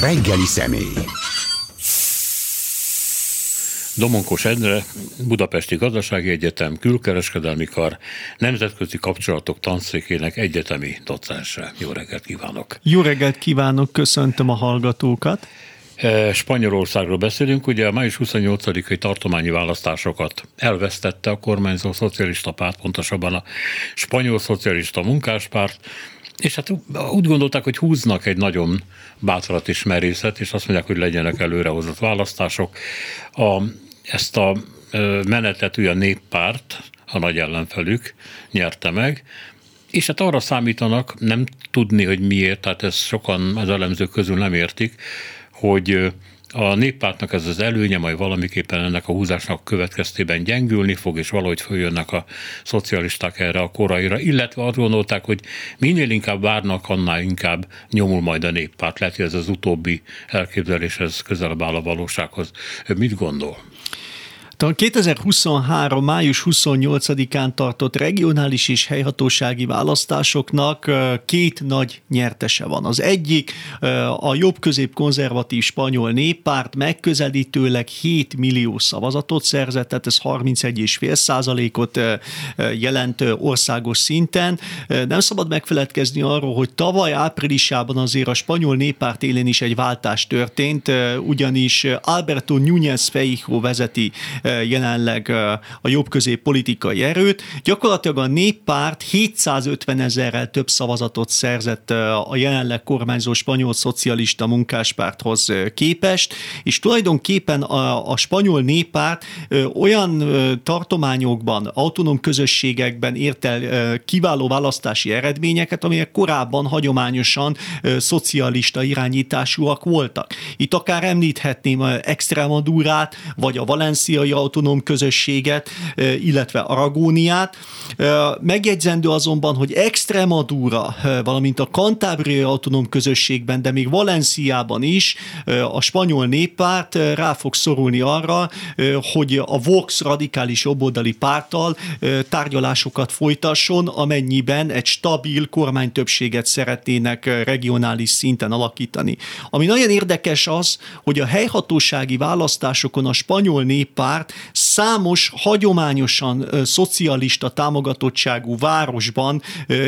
Reggeli személy. Domonkos Endre, Budapesti Gazdasági Egyetem, Külkereskedelmi Kar, Nemzetközi Kapcsolatok Tanszékének egyetemi docense. Jó reggelt kívánok! Jó reggelt kívánok, köszöntöm a hallgatókat! E, Spanyolországról beszélünk, ugye a május 28-ai tartományi választásokat elvesztette a kormányzó szocialista párt, pontosabban a spanyol szocialista munkáspárt, és hát úgy gondolták, hogy húznak egy nagyon bátrat és merészet, és azt mondják, hogy legyenek előrehozott választások. A, ezt a menetet ugye a néppárt, a nagy ellenfelük nyerte meg, és hát arra számítanak, nem tudni, hogy miért, tehát ezt sokan az elemzők közül nem értik, hogy a néppártnak ez az előnye majd valamiképpen ennek a húzásnak következtében gyengülni fog, és valahogy följönnek a szocialisták erre a koraira, illetve azt gondolták, hogy minél inkább várnak, annál inkább nyomul majd a néppárt. Lehet, hogy ez az utóbbi elképzelés, ez közelebb áll a valósághoz. Mit gondol? A 2023. május 28-án tartott regionális és helyhatósági választásoknak két nagy nyertese van. Az egyik a jobb-közép konzervatív spanyol néppárt megközelítőleg 7 millió szavazatot szerzett, tehát ez 31,5 százalékot jelent országos szinten. Nem szabad megfeledkezni arról, hogy tavaly áprilisában azért a spanyol néppárt élén is egy váltás történt, ugyanis Alberto Núñez Feijo vezeti jelenleg a jobb-közép politikai erőt. Gyakorlatilag a néppárt 750 ezerrel több szavazatot szerzett a jelenleg kormányzó spanyol szocialista munkáspárthoz képest, és tulajdonképpen a, a spanyol néppárt olyan tartományokban, autonóm közösségekben ért el kiváló választási eredményeket, amelyek korábban hagyományosan szocialista irányításúak voltak. Itt akár említhetném Extremadurát, vagy a valenciai autonóm közösséget, illetve Aragóniát. Megjegyzendő azonban, hogy Extremadura, valamint a Kantábriai autonóm közösségben, de még Valenciában is a spanyol néppárt rá fog szorulni arra, hogy a Vox radikális jobboldali párttal tárgyalásokat folytasson, amennyiben egy stabil kormánytöbbséget szeretnének regionális szinten alakítani. Ami nagyon érdekes az, hogy a helyhatósági választásokon a spanyol néppárt that számos hagyományosan szocialista támogatottságú városban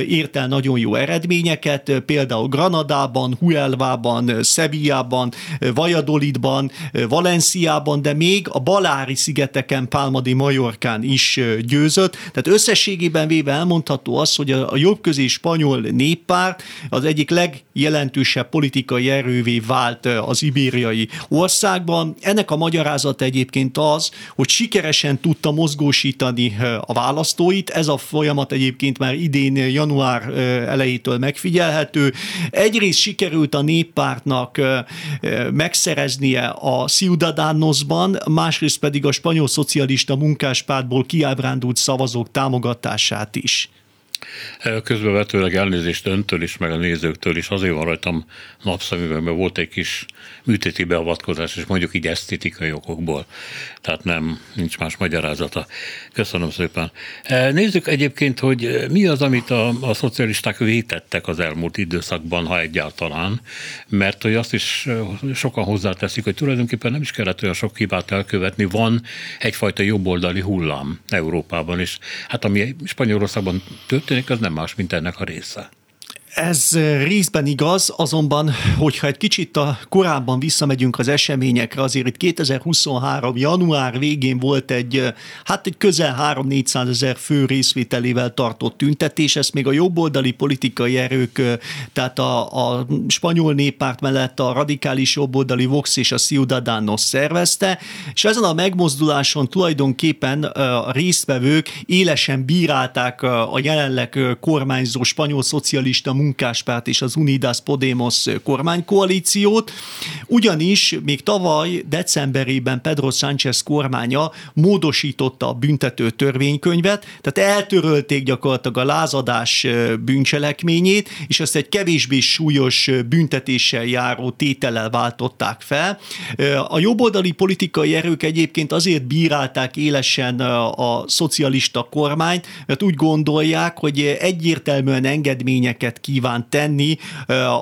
ért el nagyon jó eredményeket, például Granadában, Huelvában, Sevillában, Valladolidban, Valenciában, de még a Balári szigeteken, Pálmadi Majorkán is győzött. Tehát összességében véve elmondható az, hogy a jobbközi spanyol néppárt az egyik legjelentősebb politikai erővé vált az ibériai országban. Ennek a magyarázat egyébként az, hogy sikeresen tudta mozgósítani a választóit. Ez a folyamat egyébként már idén január elejétől megfigyelhető. Egyrészt sikerült a néppártnak megszereznie a Ciudadanosban, másrészt pedig a spanyol szocialista munkáspártból kiábrándult szavazók támogatását is. Közbevetőleg elnézést öntől is, meg a nézőktől is. Azért van rajtam napszemüveg, mert volt egy kis műtéti beavatkozás, és mondjuk így esztétikai okokból. Tehát nem, nincs más magyarázata. Köszönöm szépen. Nézzük egyébként, hogy mi az, amit a, a szocialisták vétettek az elmúlt időszakban, ha egyáltalán, mert hogy azt is sokan hozzáteszik, hogy tulajdonképpen nem is kellett olyan sok hibát elkövetni, van egyfajta jobboldali hullám Európában, és hát ami Spanyolországban történik, az nem más, mint ennek a része. Ez részben igaz, azonban, hogyha egy kicsit a korábban visszamegyünk az eseményekre, azért itt 2023. január végén volt egy, hát egy közel 3-400 ezer fő részvételével tartott tüntetés, ezt még a jobboldali politikai erők, tehát a, a spanyol néppárt mellett a radikális jobboldali Vox és a Ciudadanos szervezte, és ezen a megmozduláson tulajdonképpen a résztvevők élesen bírálták a jelenleg kormányzó spanyol szocialista munkáspárt és az Unidas Podemos kormánykoalíciót, ugyanis még tavaly decemberében Pedro Sánchez kormánya módosította a büntető törvénykönyvet, tehát eltörölték gyakorlatilag a lázadás bűncselekményét, és ezt egy kevésbé súlyos büntetéssel járó tétellel váltották fel. A jobboldali politikai erők egyébként azért bírálták élesen a szocialista kormányt, mert úgy gondolják, hogy egyértelműen engedményeket kíván tenni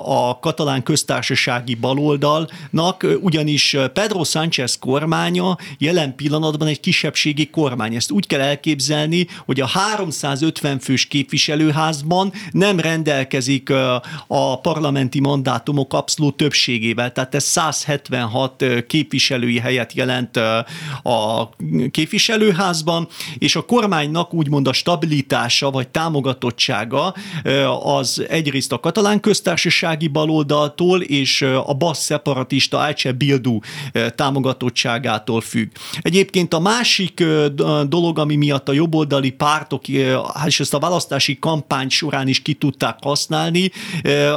a katalán köztársasági baloldalnak, ugyanis Pedro Sánchez kormánya jelen pillanatban egy kisebbségi kormány. Ezt úgy kell elképzelni, hogy a 350 fős képviselőházban nem rendelkezik a parlamenti mandátumok abszolút többségével, tehát ez 176 képviselői helyet jelent a képviselőházban, és a kormánynak úgymond a stabilitása vagy támogatottsága az egyrészt a katalán köztársasági baloldaltól és a basz szeparatista Alce Bildu támogatottságától függ. Egyébként a másik dolog, ami miatt a jobboldali pártok, és ezt a választási kampány során is ki tudták használni,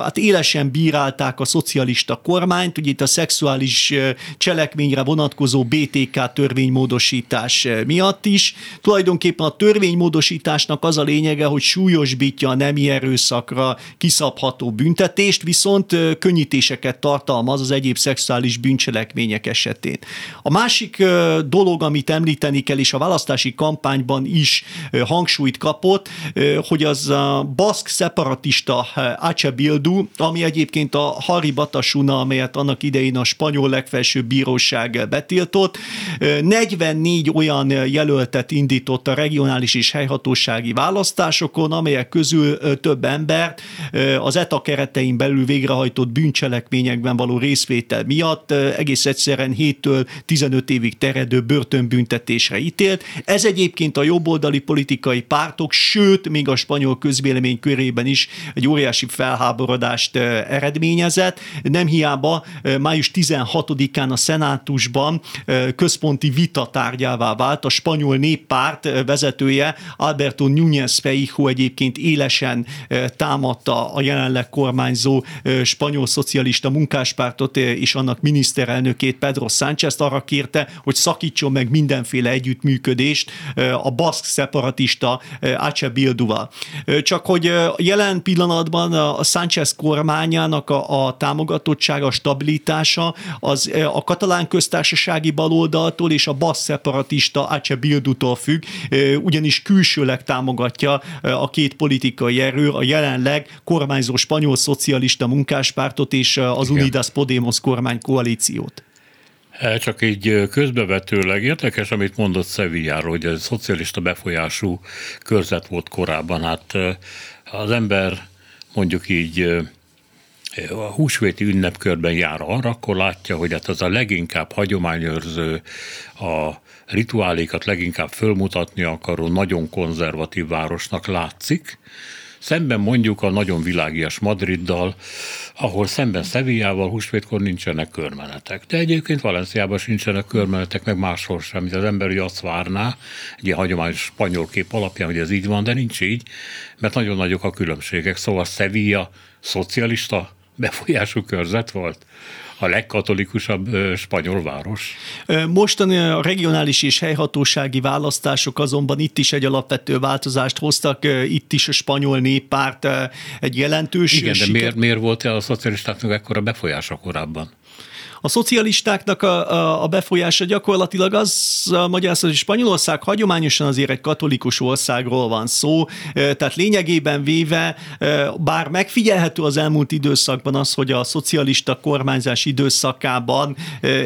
hát élesen bírálták a szocialista kormányt, ugye itt a szexuális cselekményre vonatkozó BTK törvénymódosítás miatt is. Tulajdonképpen a törvénymódosításnak az a lényege, hogy súlyosbítja a nemi erőszakra kiszabható büntetést, viszont könnyítéseket tartalmaz az egyéb szexuális bűncselekmények esetén. A másik dolog, amit említeni kell, és a választási kampányban is hangsúlyt kapott, hogy az a baszk szeparatista Ace Bildu, ami egyébként a Hari Batasuna, amelyet annak idején a spanyol legfelsőbb bíróság betiltott, 44 olyan jelöltet indított a regionális és helyhatósági választásokon, amelyek közül több embert az ETA keretein belül végrehajtott bűncselekményekben való részvétel miatt egész egyszerűen 7-től 15 évig terjedő börtönbüntetésre ítélt. Ez egyébként a jobboldali politikai pártok, sőt, még a spanyol közvélemény körében is egy óriási felháborodást eredményezett. Nem hiába május 16-án a szenátusban központi vita tárgyává vált a spanyol néppárt vezetője Alberto Núñez Feijo egyébként élesen támadta a jelenleg kormányzó spanyol szocialista munkáspártot és annak miniszterelnökét Pedro Sánchez arra kérte, hogy szakítson meg mindenféle együttműködést a baszk szeparatista Ace Bilduval. Csak hogy jelen pillanatban a Sánchez kormányának a, a támogatottsága, a stabilitása az a katalán köztársasági baloldaltól és a baszk szeparatista Ace Bildutól függ, ugyanis külsőleg támogatja a két politikai erő a jelenleg kormányzó spanyol szocialista munkáspártot és az Igen. Unidas Podemos kormány koalíciót. E, csak így közbevetőleg érdekes, amit mondott Szevijáról, hogy ez szocialista befolyású körzet volt korábban. Hát az ember mondjuk így a húsvéti ünnepkörben jár arra, akkor látja, hogy hát az a leginkább hagyományőrző, a rituálékat leginkább fölmutatni akaró, nagyon konzervatív városnak látszik, Szemben mondjuk a nagyon világias Madriddal, ahol szemben Szevijával húsvétkor nincsenek körmenetek. De egyébként Valenciában sincsenek körmenetek, meg máshol sem, mint az ember azt várná, egy ilyen hagyományos spanyol kép alapján, hogy ez így van, de nincs így, mert nagyon nagyok a különbségek. Szóval Sevilla szocialista befolyású körzet volt a legkatolikusabb spanyol város. Mostani a regionális és helyhatósági választások azonban itt is egy alapvető változást hoztak, itt is a spanyol néppárt egy jelentős... Igen, de miért, miért volt a szocialistáknak ekkora befolyása korábban? A szocialistáknak a, a, a befolyása gyakorlatilag az a magyar hogy Spanyolország hagyományosan azért egy katolikus országról van szó, tehát lényegében véve, bár megfigyelhető az elmúlt időszakban az, hogy a szocialista kormányzás időszakában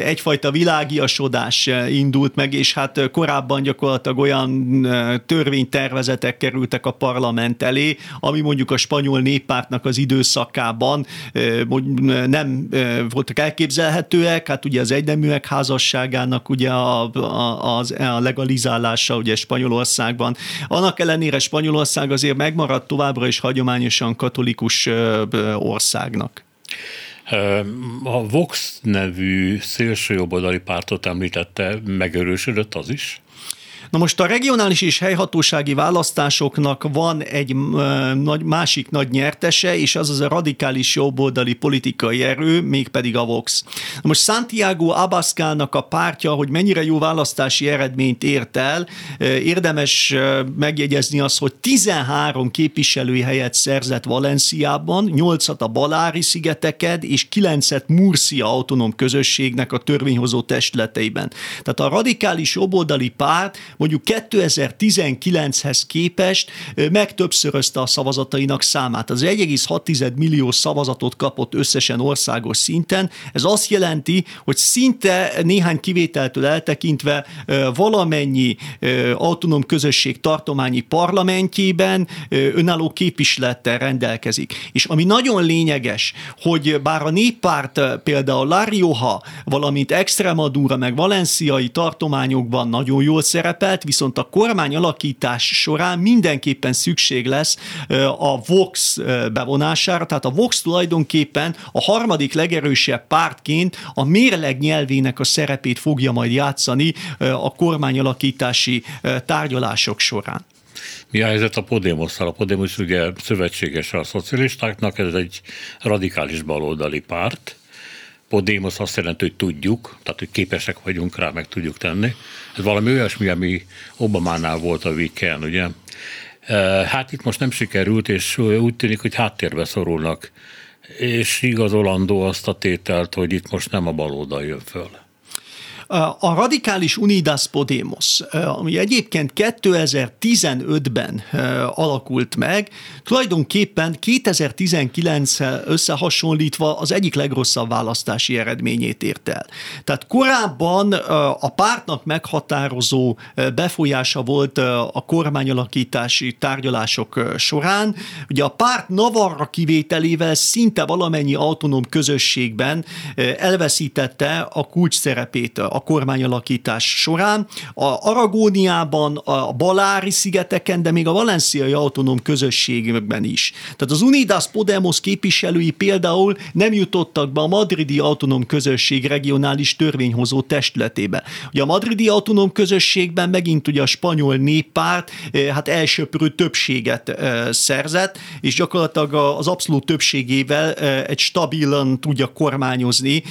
egyfajta világiasodás indult meg, és hát korábban gyakorlatilag olyan törvénytervezetek kerültek a parlament elé, ami mondjuk a spanyol néppártnak az időszakában nem voltak elképzelhető, elérhetőek, hát ugye az egyneműek házasságának ugye a, a, az, a legalizálása ugye Spanyolországban. Annak ellenére Spanyolország azért megmaradt továbbra is hagyományosan katolikus országnak. A Vox nevű szélsőjobboldali pártot említette, megerősödött az is? Na most a regionális és helyhatósági választásoknak van egy nagy, másik nagy nyertese, és az az a radikális jobboldali politikai erő, mégpedig a Vox. Na most Santiago Abascalnak a pártja, hogy mennyire jó választási eredményt ért el, érdemes megjegyezni azt, hogy 13 képviselői helyet szerzett Valenciában, 8-at a Balári szigeteken, és 9-et Murcia autonóm közösségnek a törvényhozó testületeiben. Tehát a radikális jobboldali párt mondjuk 2019-hez képest megtöbbszörözte a szavazatainak számát. Az 1,6 millió szavazatot kapott összesen országos szinten. Ez azt jelenti, hogy szinte néhány kivételtől eltekintve valamennyi autonóm közösség tartományi parlamentjében önálló képviselettel rendelkezik. És ami nagyon lényeges, hogy bár a néppárt például La Rioja, valamint Extremadura meg valenciai tartományokban nagyon jól szerepelt, viszont a kormány alakítás során mindenképpen szükség lesz a Vox bevonására, tehát a Vox tulajdonképpen a harmadik legerősebb pártként a mérleg nyelvének a szerepét fogja majd játszani a kormányalakítási tárgyalások során. Mi a helyzet a Podemosszal? A Podemos ugye szövetséges a szocialistáknak, ez egy radikális baloldali párt. Podemos azt jelenti, hogy tudjuk, tehát hogy képesek vagyunk rá, meg tudjuk tenni. Ez valami olyasmi, ami Obamánál volt a weekend, ugye? Hát itt most nem sikerült, és úgy tűnik, hogy háttérbe szorulnak, és igazolandó azt a tételt, hogy itt most nem a baloldal jön föl. A radikális Unidas Podemos, ami egyébként 2015-ben alakult meg, tulajdonképpen 2019 összehasonlítva az egyik legrosszabb választási eredményét ért el. Tehát korábban a pártnak meghatározó befolyása volt a kormányalakítási tárgyalások során. Ugye a párt Navarra kivételével szinte valamennyi autonóm közösségben elveszítette a kulcs szerepét a kormányalakítás során. A Aragóniában, a Balári szigeteken, de még a valenciai autonóm közösségekben is. Tehát az Unidas Podemos képviselői például nem jutottak be a madridi autonóm közösség regionális törvényhozó testületébe. Ugye a madridi autonóm közösségben megint ugye a spanyol néppárt eh, hát elsöprő többséget eh, szerzett, és gyakorlatilag az abszolút többségével eh, egy stabilan tudja kormányozni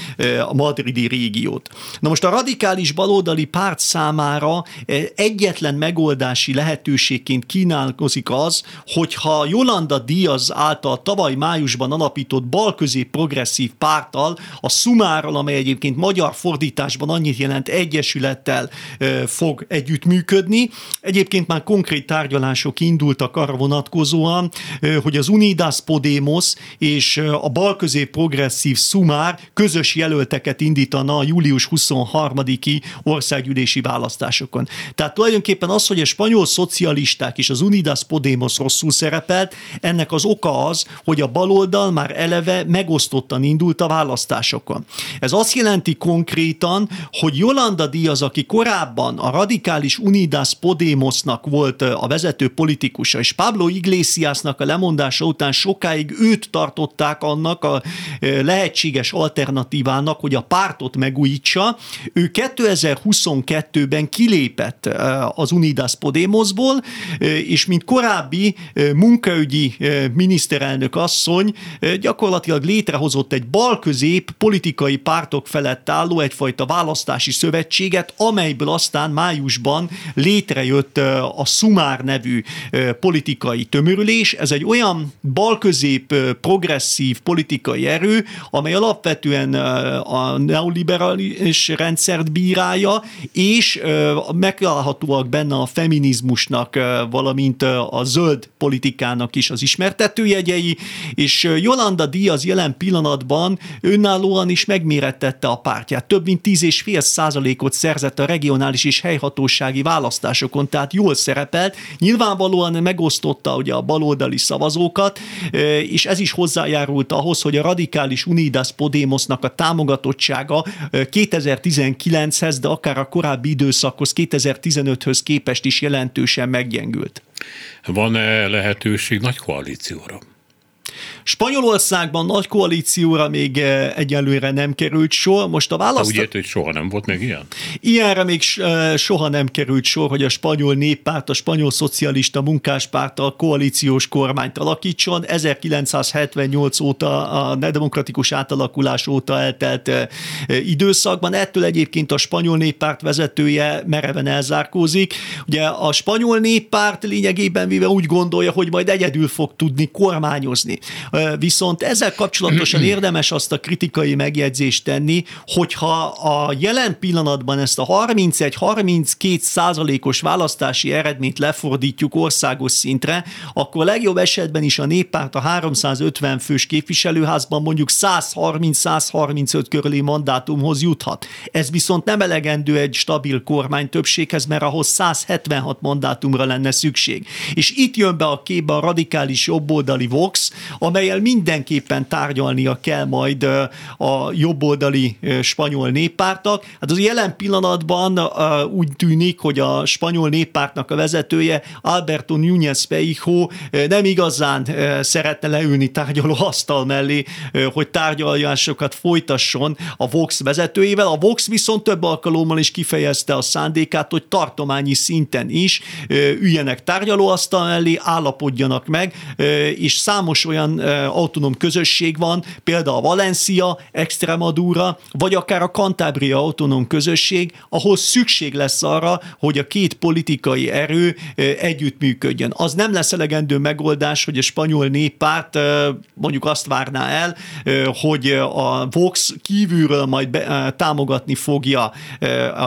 a madridi régiót. Na most a radikális baloldali párt számára eh, egyetlen megoldási lehetőségként kínálkozik az, hogyha Jolanda Diaz által tavaly májusban alapított balközép progresszív párttal, a Sumárral, amely egyébként magyar fordításban annyit jelent egyesülettel eh, fog együttműködni. Egyébként már konkrét tárgyalások indultak arra vonatkozóan, eh, hogy az Unidas Podemos és a balközép progresszív Sumár közös jelölteket indítana a július 23 harmadiki országgyűlési választásokon. Tehát tulajdonképpen az, hogy a spanyol szocialisták és az Unidas Podemos rosszul szerepelt, ennek az oka az, hogy a baloldal már eleve megosztottan indult a választásokon. Ez azt jelenti konkrétan, hogy Jolanda Díaz, aki korábban a radikális Unidas Podemosnak volt a vezető politikusa, és Pablo Iglesiasnak a lemondása után sokáig őt tartották annak a lehetséges alternatívának, hogy a pártot megújítsa, ő 2022-ben kilépett az Unidas Podemosból, és mint korábbi munkaügyi miniszterelnök asszony gyakorlatilag létrehozott egy balközép politikai pártok felett álló egyfajta választási szövetséget, amelyből aztán májusban létrejött a Sumár nevű politikai tömörülés. Ez egy olyan balközép progresszív politikai erő, amely alapvetően a neoliberális rendszer rendszert bírálja, és megtalálhatóak benne a feminizmusnak, valamint a zöld politikának is az ismertetőjegyei, és Jolanda Díaz jelen pillanatban önállóan is megmérettette a pártját. Több mint 10,5 százalékot szerzett a regionális és helyhatósági választásokon, tehát jól szerepelt. Nyilvánvalóan megosztotta ugye a baloldali szavazókat, és ez is hozzájárult ahhoz, hogy a radikális Unidas Podemosnak a támogatottsága 2019 2009-hez, de akár a korábbi időszakhoz, 2015-höz képest is jelentősen meggyengült. Van-e lehetőség nagy koalícióra? Spanyolországban nagy koalícióra még eh, egyelőre nem került sor. Most a választás... Úgy hogy soha nem volt még ilyen? Ilyenre még eh, soha nem került sor, hogy a spanyol néppárt, a spanyol szocialista munkáspárttal koalíciós kormányt alakítson. 1978 óta, a demokratikus átalakulás óta eltelt eh, időszakban. Ettől egyébként a spanyol néppárt vezetője mereven elzárkózik. Ugye a spanyol néppárt lényegében véve úgy gondolja, hogy majd egyedül fog tudni kormányozni. Viszont ezzel kapcsolatosan érdemes azt a kritikai megjegyzést tenni, hogyha a jelen pillanatban ezt a 31-32 százalékos választási eredményt lefordítjuk országos szintre, akkor legjobb esetben is a néppárt a 350 fős képviselőházban mondjuk 130-135 körüli mandátumhoz juthat. Ez viszont nem elegendő egy stabil kormány többséghez, mert ahhoz 176 mandátumra lenne szükség. És itt jön be a képbe a radikális jobboldali Vox, amelyel mindenképpen tárgyalnia kell majd a jobboldali spanyol néppártak. Hát az jelen pillanatban úgy tűnik, hogy a spanyol néppártnak a vezetője Alberto Núñez Peijo nem igazán szeretne leülni tárgyaló asztal mellé, hogy tárgyalásokat folytasson a Vox vezetőjével. A Vox viszont több alkalommal is kifejezte a szándékát, hogy tartományi szinten is üljenek tárgyalóasztal mellé, állapodjanak meg, és számos olyan autonóm közösség van, például a Valencia, Extremadura, vagy akár a Cantabria autonóm közösség, ahol szükség lesz arra, hogy a két politikai erő együttműködjön. Az nem lesz elegendő megoldás, hogy a spanyol néppárt mondjuk azt várná el, hogy a Vox kívülről majd be, támogatni fogja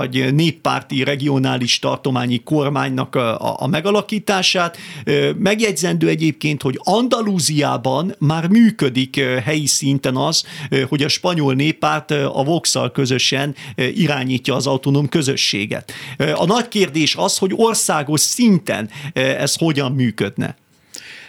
egy néppárti regionális tartományi kormánynak a, a megalakítását. Megjegyzendő egyébként, hogy Andalúziában már működik helyi szinten az, hogy a spanyol néppárt a vox közösen irányítja az autonóm közösséget. A nagy kérdés az, hogy országos szinten ez hogyan működne.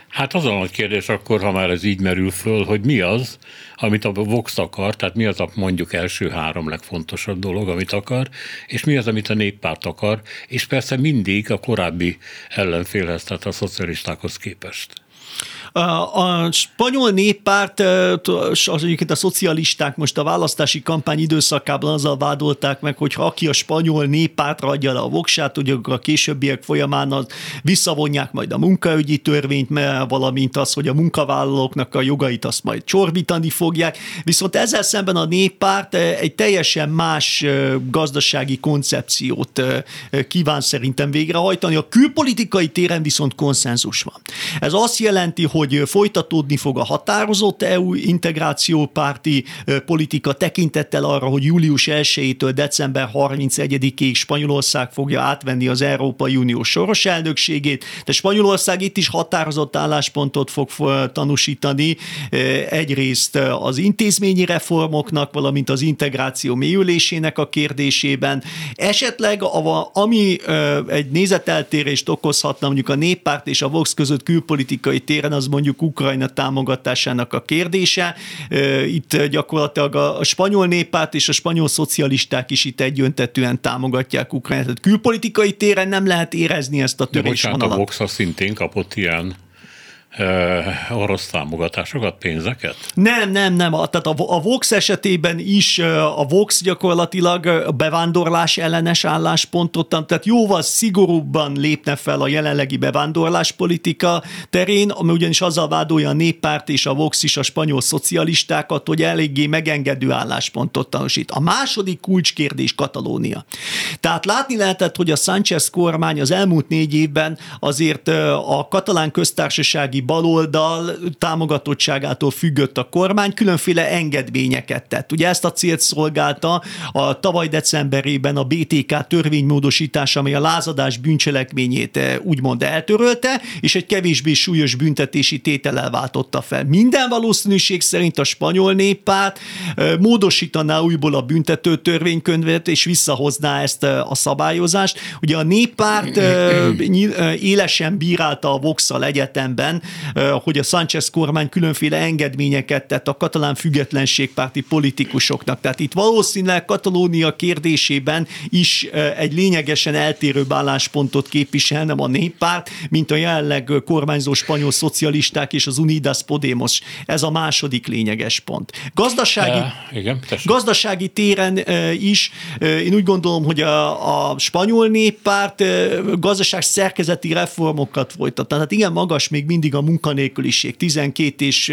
Hát az a nagy kérdés akkor, ha már ez így merül föl, hogy mi az, amit a Vox akar, tehát mi az a mondjuk első három legfontosabb dolog, amit akar, és mi az, amit a néppárt akar, és persze mindig a korábbi ellenfélhez, tehát a szocialistákhoz képest. A spanyol néppárt, az egyébként a szocialisták most a választási kampány időszakában azzal vádolták meg, hogy ha aki a spanyol néppártra adja le a voksát, hogy a későbbiek folyamán az visszavonják majd a munkaügyi törvényt, valamint az, hogy a munkavállalóknak a jogait azt majd csorbítani fogják. Viszont ezzel szemben a néppárt egy teljesen más gazdasági koncepciót kíván szerintem végrehajtani. A külpolitikai téren viszont konszenzus van. Ez azt jelenti, hogy hogy folytatódni fog a határozott EU integrációpárti politika tekintettel arra, hogy július 1-től december 31-ig Spanyolország fogja átvenni az Európai Unió soros elnökségét, de Spanyolország itt is határozott álláspontot fog tanúsítani egyrészt az intézményi reformoknak, valamint az integráció mélyülésének a kérdésében. Esetleg, ami egy nézeteltérést okozhatna mondjuk a néppárt és a Vox között külpolitikai téren, az mondjuk Ukrajna támogatásának a kérdése. Itt gyakorlatilag a spanyol néppárt és a spanyol szocialisták is itt egyöntetően támogatják Ukrajnát. Tehát külpolitikai téren nem lehet érezni ezt a törésvonalat. a Vox szintén kapott ilyen orosz támogatásokat, pénzeket? Nem, nem, nem. Tehát a, a Vox esetében is a Vox gyakorlatilag bevándorlás ellenes álláspontot, tehát jóval szigorúbban lépne fel a jelenlegi bevándorláspolitika terén, ami ugyanis azzal vádolja a néppárt és a Vox is a spanyol szocialistákat, hogy eléggé megengedő álláspontot tanúsít. A második kulcskérdés Katalónia. Tehát látni lehetett, hogy a Sánchez kormány az elmúlt négy évben azért a katalán köztársasági baloldal támogatottságától függött a kormány, különféle engedményeket tett. Ugye ezt a célt szolgálta a tavaly decemberében a BTK törvénymódosítás, amely a lázadás bűncselekményét eh, úgymond eltörölte, és egy kevésbé súlyos büntetési tétellel váltotta fel. Minden valószínűség szerint a spanyol néppárt eh, módosítaná újból a büntető törvénykönyvet, és visszahozná ezt eh, a szabályozást. Ugye a néppárt élesen bírálta a Voxal egyetemben, hogy a Sánchez kormány különféle engedményeket tett a katalán függetlenségpárti politikusoknak. Tehát itt valószínűleg Katalónia kérdésében is egy lényegesen eltérőbb álláspontot képviselne a néppárt, mint a jelenleg kormányzó spanyol szocialisták és az Unidas Podemos. Ez a második lényeges pont. Gazdasági, uh, igen, gazdasági téren is én úgy gondolom, hogy a, a spanyol néppárt gazdaság szerkezeti reformokat folytat. Tehát igen, magas még mindig a a munkanélküliség 12 és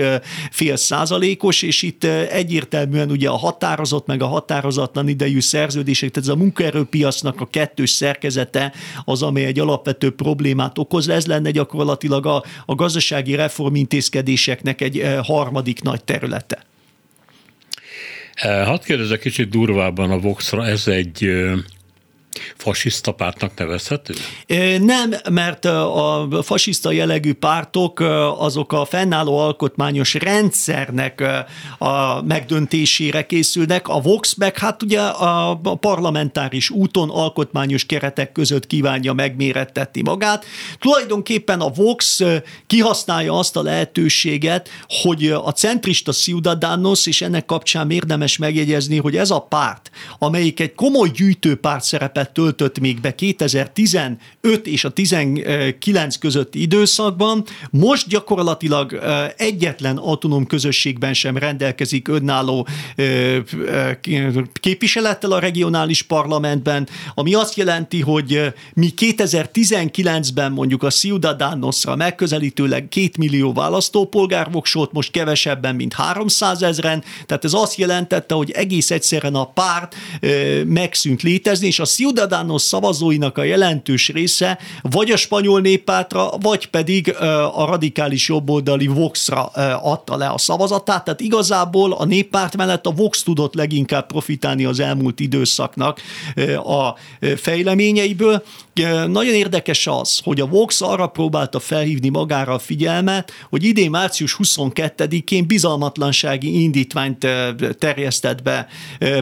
fél százalékos, és itt egyértelműen ugye a határozott meg a határozatlan idejű szerződések, tehát ez a munkaerőpiacnak a kettős szerkezete az, amely egy alapvető problémát okoz. Ez lenne gyakorlatilag a, a gazdasági reformintézkedéseknek egy harmadik nagy területe. Hadd kérdezek kicsit durvábban a Voxra, ez egy fasiszta pártnak nevezhető? Nem, mert a fasiszta jellegű pártok azok a fennálló alkotmányos rendszernek a megdöntésére készülnek. A Vox meg hát ugye a parlamentáris úton alkotmányos keretek között kívánja megmérettetni magát. Tulajdonképpen a Vox kihasználja azt a lehetőséget, hogy a centrista Ciudadanos, és ennek kapcsán érdemes megjegyezni, hogy ez a párt, amelyik egy komoly gyűjtőpárt szerepet évet töltött még be 2015 és a 19 közötti időszakban, most gyakorlatilag egyetlen autonóm közösségben sem rendelkezik önálló képviselettel a regionális parlamentben, ami azt jelenti, hogy mi 2019-ben mondjuk a Ciudadanosra megközelítőleg 2 millió választópolgár voksolt, most kevesebben, mint 300 ezeren, tehát ez azt jelentette, hogy egész egyszerűen a párt megszűnt létezni, és a Ciudadanos Ciudadanos szavazóinak a jelentős része vagy a spanyol néppártra, vagy pedig a radikális jobboldali Voxra adta le a szavazatát, tehát igazából a néppárt mellett a Vox tudott leginkább profitálni az elmúlt időszaknak a fejleményeiből. Nagyon érdekes az, hogy a Vox arra próbálta felhívni magára a figyelmet, hogy idén március 22-én bizalmatlansági indítványt terjesztett be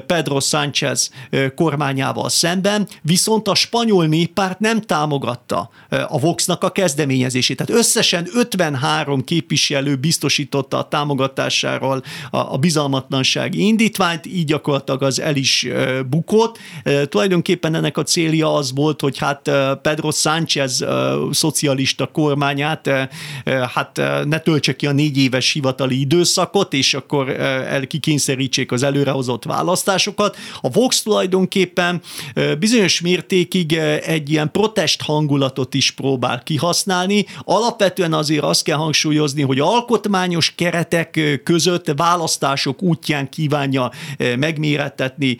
Pedro Sánchez kormányával szemben, viszont a spanyol néppárt nem támogatta a Voxnak a kezdeményezését. Tehát összesen 53 képviselő biztosította a támogatásáról a bizalmatlansági indítványt, így gyakorlatilag az el is bukott. Tulajdonképpen ennek a célja az volt, hogy hát Pedro Sánchez szocialista kormányát hát ne töltse ki a négy éves hivatali időszakot, és akkor el kikényszerítsék az előrehozott választásokat. A Vox tulajdonképpen bizonyos mértékig egy ilyen protest hangulatot is próbál kihasználni. Alapvetően azért azt kell hangsúlyozni, hogy alkotmányos keretek között választások útján kívánja megmérettetni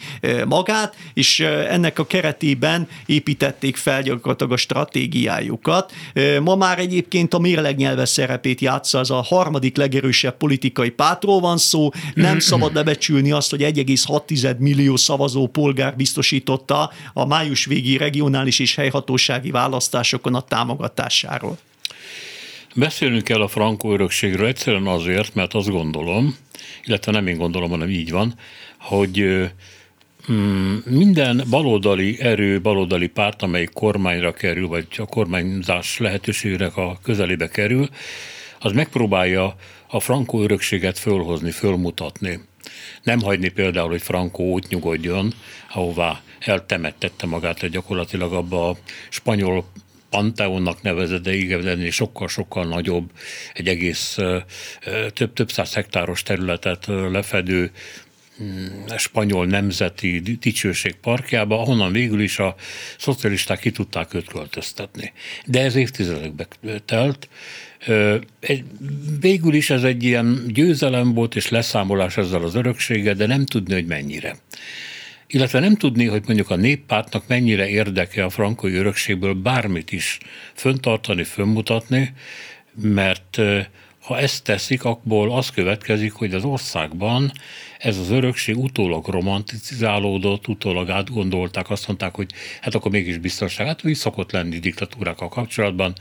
magát, és ennek a keretében építették fel gyakorlatilag a stratégiájukat. Ma már egyébként a mérlegnyelve szerepét játsza, az a harmadik legerősebb politikai pártról van szó, nem szabad lebecsülni azt, hogy 1,6 millió szavazó polgár biztosította a május végi regionális és helyhatósági választásokon a támogatásáról. Beszélnünk kell a frankó örökségről egyszerűen azért, mert azt gondolom, illetve nem én gondolom, hanem így van, hogy Mm, minden baloldali erő, baloldali párt, amely kormányra kerül, vagy a kormányzás lehetőségének a közelébe kerül, az megpróbálja a frankó örökséget fölhozni, fölmutatni. Nem hagyni például, hogy Frankó úgy nyugodjon, ahová eltemettette magát gyakorlatilag abba a spanyol Panteonnak nevezett, de igen, sokkal-sokkal nagyobb, egy egész több-több száz hektáros területet lefedő Mm, spanyol nemzeti dicsőség parkjába, ahonnan végül is a szocialisták ki tudták őt költöztetni. De ez évtizedekbe telt. Végül is ez egy ilyen győzelem volt és leszámolás ezzel az örökséggel, de nem tudni, hogy mennyire. Illetve nem tudni, hogy mondjuk a néppártnak mennyire érdeke a frankói örökségből bármit is föntartani, fönmutatni, mert ha ezt teszik, akkor az következik, hogy az országban ez az örökség utólag romanticizálódott, utólag átgondolták, azt mondták, hogy hát akkor mégis biztonság. Hát így szokott lenni diktatúrákkal kapcsolatban.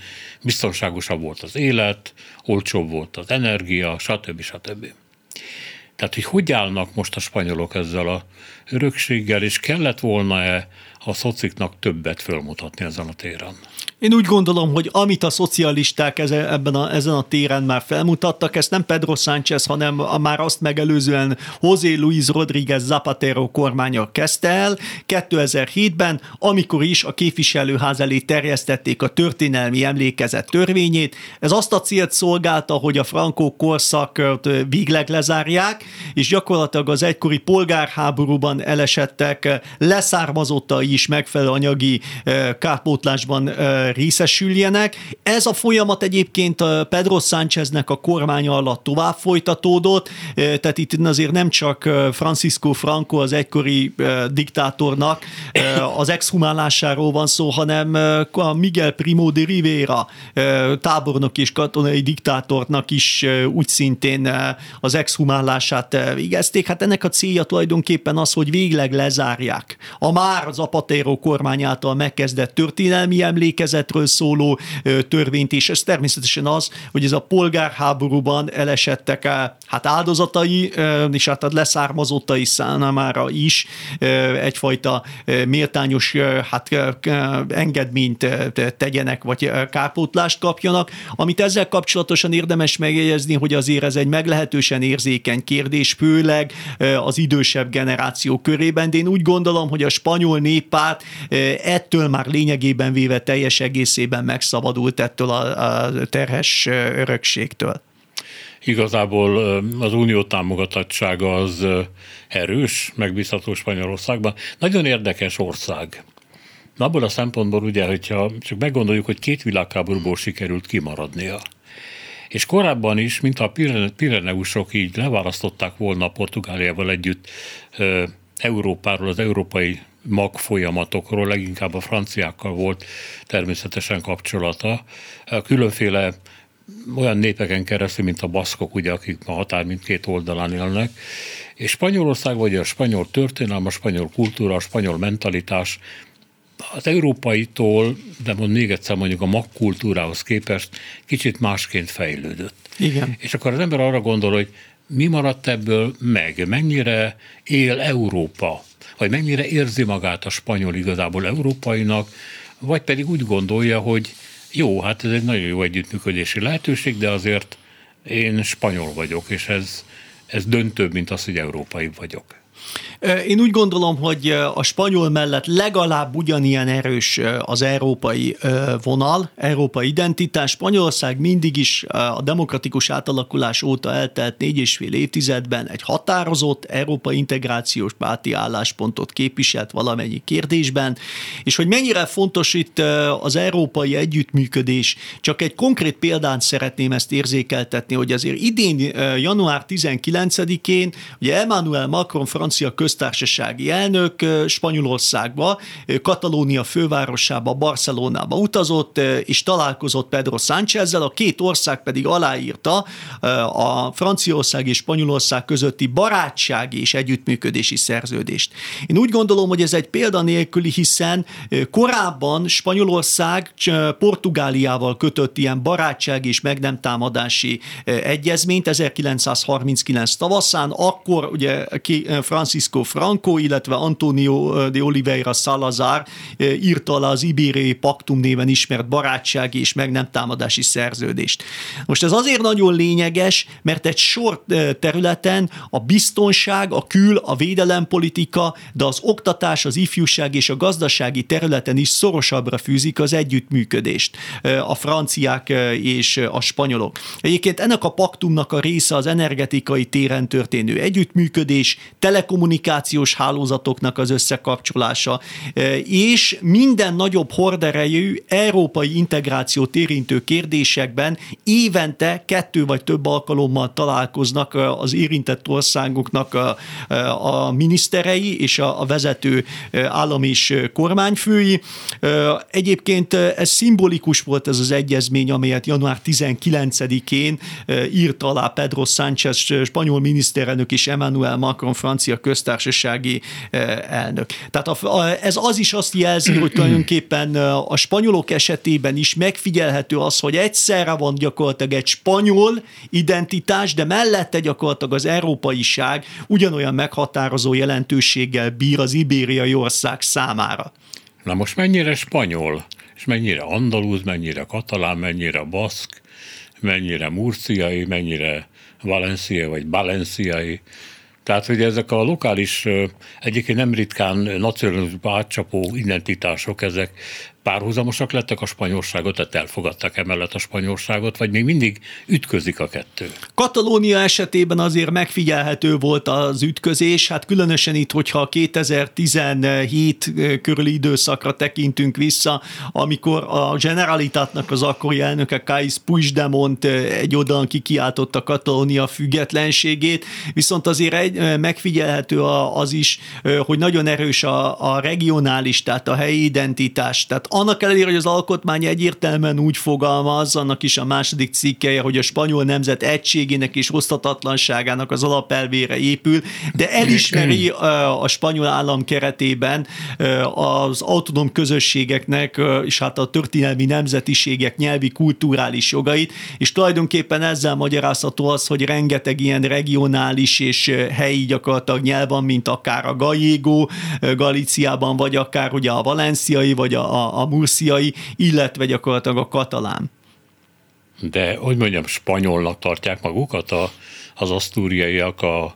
Biztonságosabb volt az élet, olcsóbb volt az energia, stb. stb. Tehát, hogy hogy állnak most a spanyolok ezzel a örökséggel, és kellett volna-e a szociknak többet fölmutatni ezen a téren? Én úgy gondolom, hogy amit a szocialisták ebben a, ezen a téren már felmutattak, ezt nem Pedro Sánchez, hanem a már azt megelőzően José Luis Rodríguez Zapatero kormánya kezdte el 2007-ben, amikor is a képviselőház elé terjesztették a történelmi emlékezet törvényét. Ez azt a célt szolgálta, hogy a frankó korszakot végleg lezárják, és gyakorlatilag az egykori polgárháborúban elesettek leszármazottai is megfelelő anyagi kárpótlásban részesüljenek. Ez a folyamat egyébként Pedro Sáncheznek a kormánya alatt tovább folytatódott, tehát itt azért nem csak Francisco Franco, az egykori diktátornak az exhumálásáról van szó, hanem a Miguel Primo de Rivera tábornok és katonai diktátornak is úgy szintén az exhumálását végezték. Hát ennek a célja tulajdonképpen az, hogy végleg lezárják a már az Apatero kormány által megkezdett történelmi emlékezetről szóló törvényt, és ez természetesen az, hogy ez a polgárháborúban elesettek hát áldozatai, és hát leszármazottai számára is egyfajta méltányos hát engedményt tegyenek, vagy kárpótlást kapjanak. Amit ezzel kapcsolatosan érdemes megjegyezni, hogy azért ez egy meglehetősen érzékeny kérdés, főleg az idősebb generáció körében, de én úgy gondolom, hogy a spanyol néppárt ettől már lényegében véve teljes egészében megszabadult ettől a terhes örökségtől. Igazából az unió támogatottsága az erős, megbízható Spanyolországban. Nagyon érdekes ország. Abból a szempontból ugye, hogyha csak meggondoljuk, hogy két világháborúból sikerült kimaradnia. És korábban is, mintha a Pireneusok így leválasztották volna Portugáliával együtt Európáról, az európai mag folyamatokról, leginkább a franciákkal volt természetesen kapcsolata. Különféle olyan népeken keresztül, mint a baszkok, ugye, akik a határ mindkét oldalán élnek, és Spanyolország, vagy a spanyol történelem, a spanyol kultúra, a spanyol mentalitás az európaitól, de mond még egyszer mondjuk a magkultúrához képest kicsit másként fejlődött. Igen. És akkor az ember arra gondol, hogy mi maradt ebből meg, mennyire él Európa, vagy mennyire érzi magát a spanyol igazából európainak, vagy pedig úgy gondolja, hogy jó, hát ez egy nagyon jó együttműködési lehetőség, de azért én spanyol vagyok, és ez, ez döntőbb, mint az, hogy európai vagyok. Én úgy gondolom, hogy a spanyol mellett legalább ugyanilyen erős az európai vonal, európai identitás. Spanyolország mindig is a demokratikus átalakulás óta eltelt négy és fél évtizedben egy határozott európai integrációs párti álláspontot képviselt valamennyi kérdésben, és hogy mennyire fontos itt az európai együttműködés, csak egy konkrét példán szeretném ezt érzékeltetni, hogy azért idén január 19-én ugye Emmanuel Macron francia köz köztársasági elnök Spanyolországba, Katalónia fővárosába, Barcelonába utazott, és találkozott Pedro Sánchezzel, a két ország pedig aláírta a Franciaország és Spanyolország közötti barátsági és együttműködési szerződést. Én úgy gondolom, hogy ez egy példanélküli, hiszen korábban Spanyolország Portugáliával kötött ilyen barátsági és meg nem támadási egyezményt 1939 tavaszán, akkor ugye Francisco Franco, illetve Antonio de Oliveira Salazar írta alá az Ibériai Paktum néven ismert barátsági és meg nem támadási szerződést. Most ez azért nagyon lényeges, mert egy sor területen a biztonság, a kül, a védelempolitika, de az oktatás, az ifjúság és a gazdasági területen is szorosabbra fűzik az együttműködést a franciák és a spanyolok. Egyébként ennek a paktumnak a része az energetikai téren történő együttműködés, telekommunikáció, kommunikációs hálózatoknak az összekapcsolása, e, és minden nagyobb horderejű európai integrációt érintő kérdésekben évente kettő vagy több alkalommal találkoznak e, az érintett országoknak a, e, a miniszterei és a, a vezető állam és kormányfői. Egyébként ez szimbolikus volt ez az egyezmény, amelyet január 19-én írt alá Pedro Sánchez spanyol miniszterelnök és Emmanuel Macron francia köztársaság köztársasági eh, elnök. Tehát ez az is azt jelzi, hogy tulajdonképpen eh, a spanyolok esetében is megfigyelhető az, hogy egyszerre van gyakorlatilag egy spanyol identitás, de mellette gyakorlatilag az európaiság ugyanolyan meghatározó jelentőséggel bír az ibériai ország számára. Na most mennyire spanyol, és mennyire andalúz, mennyire katalán, mennyire baszk, mennyire murciai, mennyire valenciai vagy balenciai, tehát, hogy ezek a lokális, egyébként nem ritkán nacionalizmusba átcsapó identitások, ezek párhuzamosak lettek a spanyolságot, tehát elfogadták emellett a spanyolságot, vagy még mindig ütközik a kettő? Katalónia esetében azért megfigyelhető volt az ütközés, hát különösen itt, hogyha a 2017 körüli időszakra tekintünk vissza, amikor a Generalitatnak az akkori elnöke Kais Puigdemont egy oldalon kikiáltotta Katalónia függetlenségét, viszont azért egy, megfigyelhető az is, hogy nagyon erős a, a regionális, tehát a helyi identitás, tehát annak ellenére, hogy az alkotmány egyértelműen úgy fogalmaz, annak is a második cikkeje, hogy a spanyol nemzet egységének és osztatatlanságának az alapelvére épül, de elismeri a spanyol állam keretében az autonóm közösségeknek és hát a történelmi nemzetiségek nyelvi kulturális jogait, és tulajdonképpen ezzel magyarázható az, hogy rengeteg ilyen regionális és helyi gyakorlatilag nyelv van, mint akár a gallego Galíciában, vagy akár ugye a valenciai, vagy a, a, a murciai, illetve gyakorlatilag a katalán. De, hogy mondjam, spanyolnak tartják magukat a, az asztúriaiak, a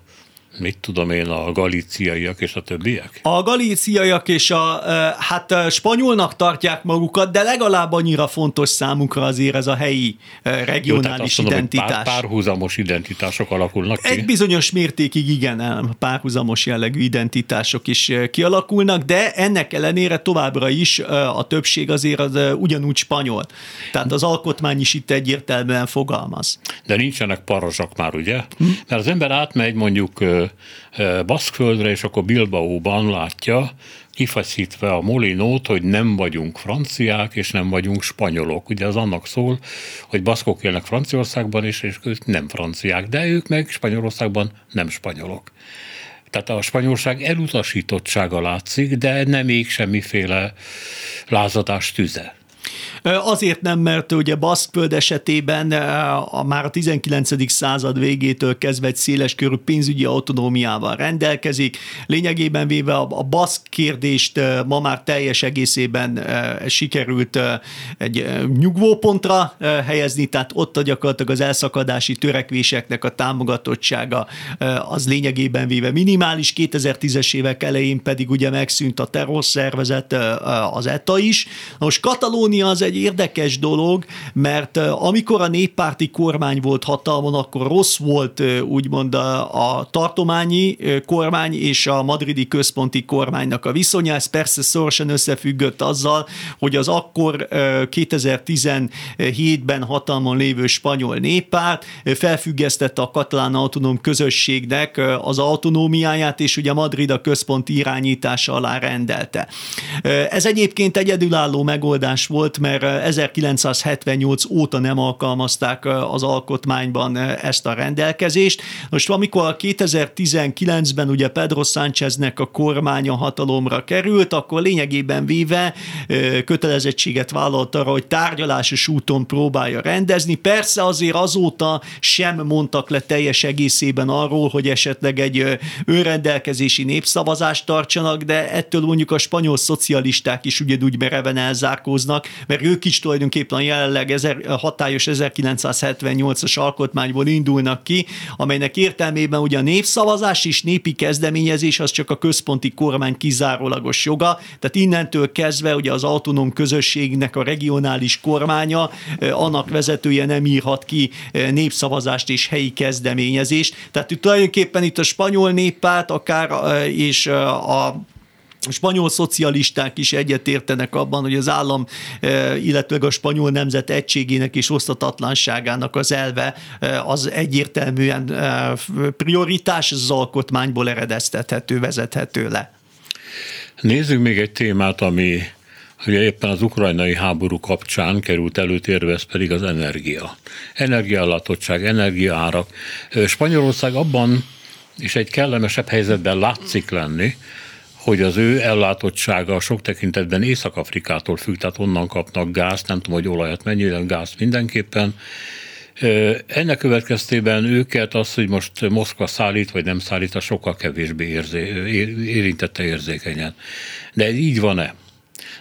mit tudom én, a galíciaiak és a többiek? A galíciaiak és a, hát spanyolnak tartják magukat, de legalább annyira fontos számukra azért ez a helyi regionális Jó, mondom, identitás. Pár, párhuzamos identitások alakulnak ki? Egy bizonyos mértékig igen, párhuzamos jellegű identitások is kialakulnak, de ennek ellenére továbbra is a többség azért az ugyanúgy spanyol. Tehát az alkotmány is itt egyértelműen fogalmaz. De nincsenek parazsak már, ugye? Hm? Mert az ember átmegy mondjuk Baszkföldre, és akkor Bilbaóban látja, kifeszítve a molinót, hogy nem vagyunk franciák, és nem vagyunk spanyolok. Ugye az annak szól, hogy baszkok élnek Franciaországban is, és ők nem franciák, de ők meg Spanyolországban nem spanyolok. Tehát a spanyolság elutasítottsága látszik, de nem még semmiféle lázadás tüze. Azért nem, mert ugye Baszkföld esetében a, már a 19. század végétől kezdve egy széles körű pénzügyi autonómiával rendelkezik. Lényegében véve a, a baszk kérdést ma már teljes egészében sikerült egy nyugvópontra helyezni, tehát ott a gyakorlatilag az elszakadási törekvéseknek a támogatottsága az lényegében véve minimális. 2010-es évek elején pedig ugye megszűnt a terrorszervezet, az ETA is. Most Katalónia az egy érdekes dolog, mert amikor a néppárti kormány volt hatalmon, akkor rossz volt úgymond a, a tartományi kormány és a madridi központi kormánynak a viszonya. Ez persze szorosan összefüggött azzal, hogy az akkor 2017-ben hatalmon lévő spanyol néppárt felfüggesztette a katalán autonóm közösségnek az autonómiáját, és ugye Madrid a központi irányítása alá rendelte. Ez egyébként egyedülálló megoldás volt, mert 1978 óta nem alkalmazták az alkotmányban ezt a rendelkezést. Most amikor 2019-ben ugye Pedro Sáncheznek a kormánya hatalomra került, akkor lényegében véve kötelezettséget vállalt arra, hogy tárgyalásos úton próbálja rendezni. Persze azért azóta sem mondtak le teljes egészében arról, hogy esetleg egy önrendelkezési népszavazást tartsanak, de ettől mondjuk a spanyol szocialisták is ugyanúgy mereven elzárkóznak, mert ők is tulajdonképpen jelenleg ezer, hatályos 1978-as alkotmányból indulnak ki, amelynek értelmében ugye a népszavazás és népi kezdeményezés az csak a központi kormány kizárólagos joga, tehát innentől kezdve ugye az autonóm közösségnek a regionális kormánya, annak vezetője nem írhat ki népszavazást és helyi kezdeményezést. Tehát tulajdonképpen itt a spanyol néppárt akár és a spanyol szocialisták is egyetértenek abban, hogy az állam, e, illetve a spanyol nemzet egységének és osztatatlanságának az elve e, az egyértelműen e, prioritás, az alkotmányból eredeztethető, vezethető le. Nézzük még egy témát, ami ugye éppen az ukrajnai háború kapcsán került előtérbe, ez pedig az energia. Energiállátottság, energiaárak. Spanyolország abban és egy kellemesebb helyzetben látszik lenni, hogy az ő ellátottsága sok tekintetben Észak-Afrikától függ, tehát onnan kapnak gázt, nem tudom, hogy olajat mennyire, gázt mindenképpen. Ennek következtében őket az, hogy most Moszkva szállít vagy nem szállít, a sokkal kevésbé érzé, érintette érzékenyen. De ez így van-e?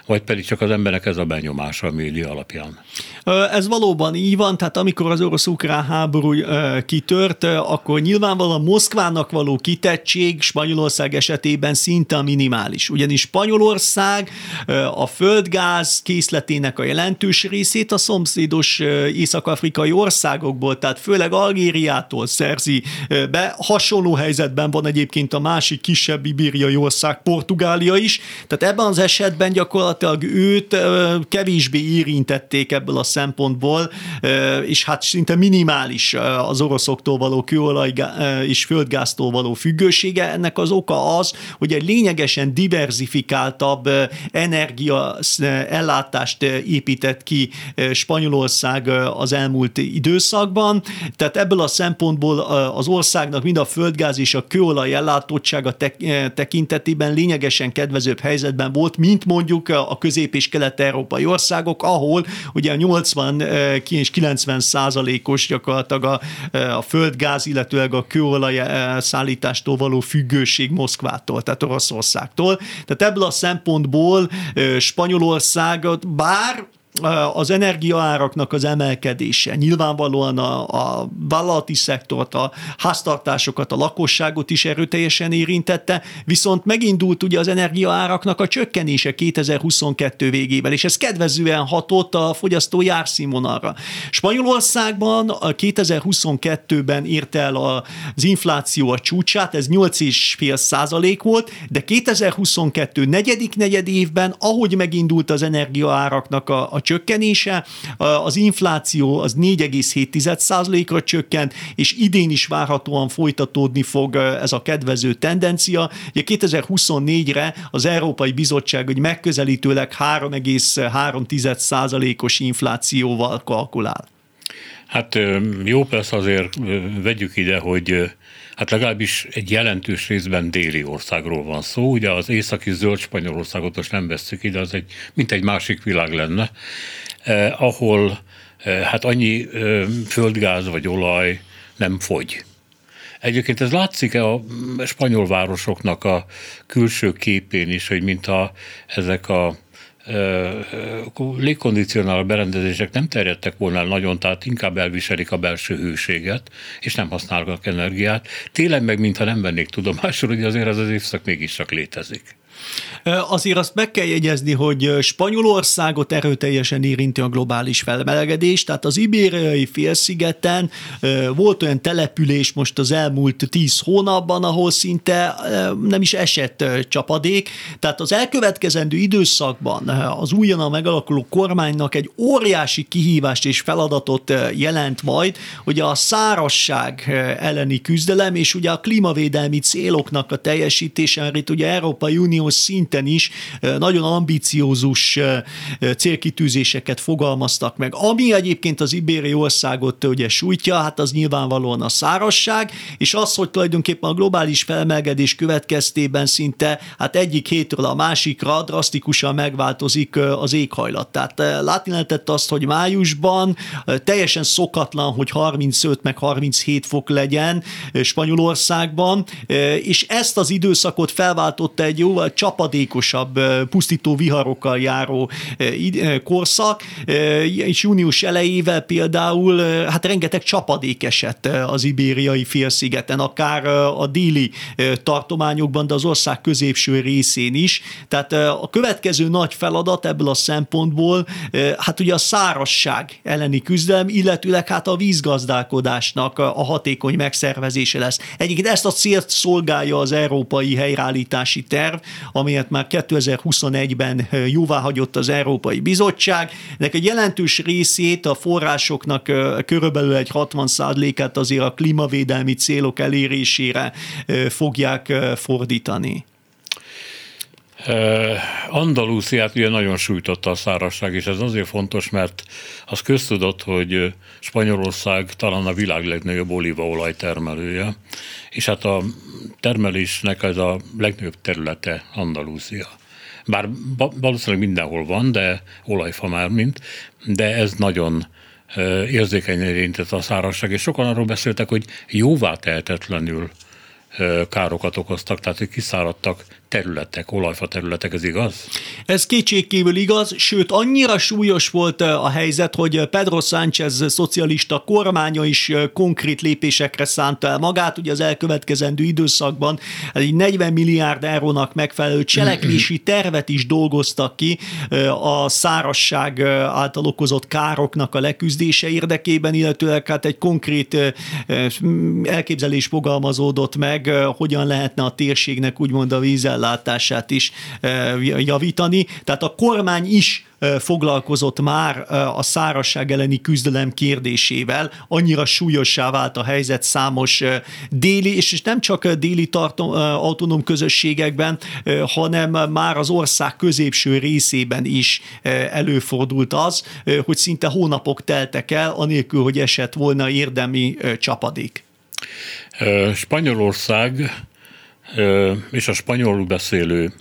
Vagy pedig csak az emberek ez a benyomása a média alapján? Ez valóban így van, tehát amikor az orosz-ukrán háború kitört, akkor nyilvánvalóan Moszkvának való kitettség Spanyolország esetében szinte minimális. Ugyanis Spanyolország a földgáz készletének a jelentős részét a szomszédos észak-afrikai országokból, tehát főleg Algériától szerzi be. Hasonló helyzetben van egyébként a másik kisebb ibériai ország, Portugália is. Tehát ebben az esetben gyakorlatilag őt kevésbé érintették ebből a szempontból, és hát szinte minimális az oroszoktól való kőolaj és földgáztól való függősége. Ennek az oka az, hogy egy lényegesen diversifikáltabb energia ellátást épített ki Spanyolország az elmúlt időszakban. Tehát ebből a szempontból az országnak mind a földgáz és a kőolaj ellátottsága tekintetében lényegesen kedvezőbb helyzetben volt, mint mondjuk a közép- és kelet-európai országok, ahol ugye a 80 és 90 százalékos gyakorlatilag a, a földgáz, illetőleg a kőolaj szállítástól való függőség Moszkvától, tehát Oroszországtól. Tehát ebből a szempontból Spanyolországot, bár az energiaáraknak az emelkedése nyilvánvalóan a, a vállalati szektort, a háztartásokat, a lakosságot is erőteljesen érintette, viszont megindult ugye az energiaáraknak a csökkenése 2022 végével, és ez kedvezően hatott a fogyasztói árszínvonalra. Spanyolországban a 2022-ben ért el az infláció a csúcsát, ez 8,5 százalék volt, de 2022 negyedik negyed évben, ahogy megindult az energiaáraknak a, a csökkenése, az infláció az 4,7%-ra csökkent, és idén is várhatóan folytatódni fog ez a kedvező tendencia. Ugye 2024-re az Európai Bizottság hogy megközelítőleg 3,3%-os inflációval kalkulál. Hát jó persze azért vegyük ide, hogy hát legalábbis egy jelentős részben déli országról van szó. Ugye az északi zöld Spanyolországot most nem vesszük ide, az egy, mint egy másik világ lenne, eh, ahol eh, hát annyi eh, földgáz vagy olaj nem fogy. Egyébként ez látszik a spanyol városoknak a külső képén is, hogy mintha ezek a légkondicionáló berendezések nem terjedtek volna nagyon, tehát inkább elviselik a belső hőséget, és nem használnak energiát. Télen meg, mintha nem vennék tudomásul, hogy azért az az évszak mégiscsak létezik. Azért azt meg kell jegyezni, hogy Spanyolországot erőteljesen érinti a globális felmelegedés, tehát az ibériai félszigeten volt olyan település most az elmúlt tíz hónapban, ahol szinte nem is esett csapadék, tehát az elkövetkezendő időszakban az újonnan megalakuló kormánynak egy óriási kihívást és feladatot jelent majd, hogy a szárasság elleni küzdelem és ugye a klímavédelmi céloknak a teljesítése, mert itt ugye Európai Uniós szinten is nagyon ambiciózus célkitűzéseket fogalmaztak meg. Ami egyébként az ibéri országot ugye sújtja, hát az nyilvánvalóan a szárasság, és az, hogy tulajdonképpen a globális felmelegedés következtében szinte hát egyik hétről a másikra drasztikusan megváltozik az éghajlat. Tehát látni lehetett azt, hogy májusban teljesen szokatlan, hogy 35 meg 37 fok legyen Spanyolországban, és ezt az időszakot felváltotta egy jóval csapadékosabb, pusztító viharokkal járó korszak, és június elejével például hát rengeteg csapadék esett az ibériai félszigeten, akár a déli tartományokban, de az ország középső részén is. Tehát a következő nagy feladat ebből a szempontból, hát ugye a szárasság elleni küzdelem, illetőleg hát a vízgazdálkodásnak a hatékony megszervezése lesz. Egyébként ezt a célt szolgálja az európai helyreállítási terv, amelyet már 2021-ben jóvá hagyott az Európai Bizottság. Ennek egy jelentős részét a forrásoknak körülbelül egy 60 át azért a klímavédelmi célok elérésére fogják fordítani. Andalúziát ugye nagyon sújtotta a szárasság, és ez azért fontos, mert az köztudott, hogy Spanyolország talán a világ legnagyobb olívaolaj termelője, és hát a termelésnek ez a legnagyobb területe Andalúzia. Bár valószínűleg mindenhol van, de olajfa már mint, de ez nagyon érzékenyen érintett a szárasság, és sokan arról beszéltek, hogy jóvá tehetetlenül károkat okoztak, tehát hogy kiszáradtak területek, olajfa területek, ez igaz? Ez kétségkívül igaz, sőt annyira súlyos volt a helyzet, hogy Pedro Sánchez szocialista kormánya is konkrét lépésekre szánta el magát, ugye az elkövetkezendő időszakban egy 40 milliárd eurónak megfelelő cselekvési tervet is dolgoztak ki a szárasság által okozott károknak a leküzdése érdekében, illetőleg hát egy konkrét elképzelés fogalmazódott meg, hogyan lehetne a térségnek úgymond a vízellátását is javítani. Tehát a kormány is foglalkozott már a szárasság elleni küzdelem kérdésével, annyira súlyossá vált a helyzet számos déli, és nem csak déli tartom, autonóm közösségekben, hanem már az ország középső részében is előfordult az, hogy szinte hónapok teltek el, anélkül, hogy esett volna érdemi csapadék. Spanyolország és a spanyolul beszélő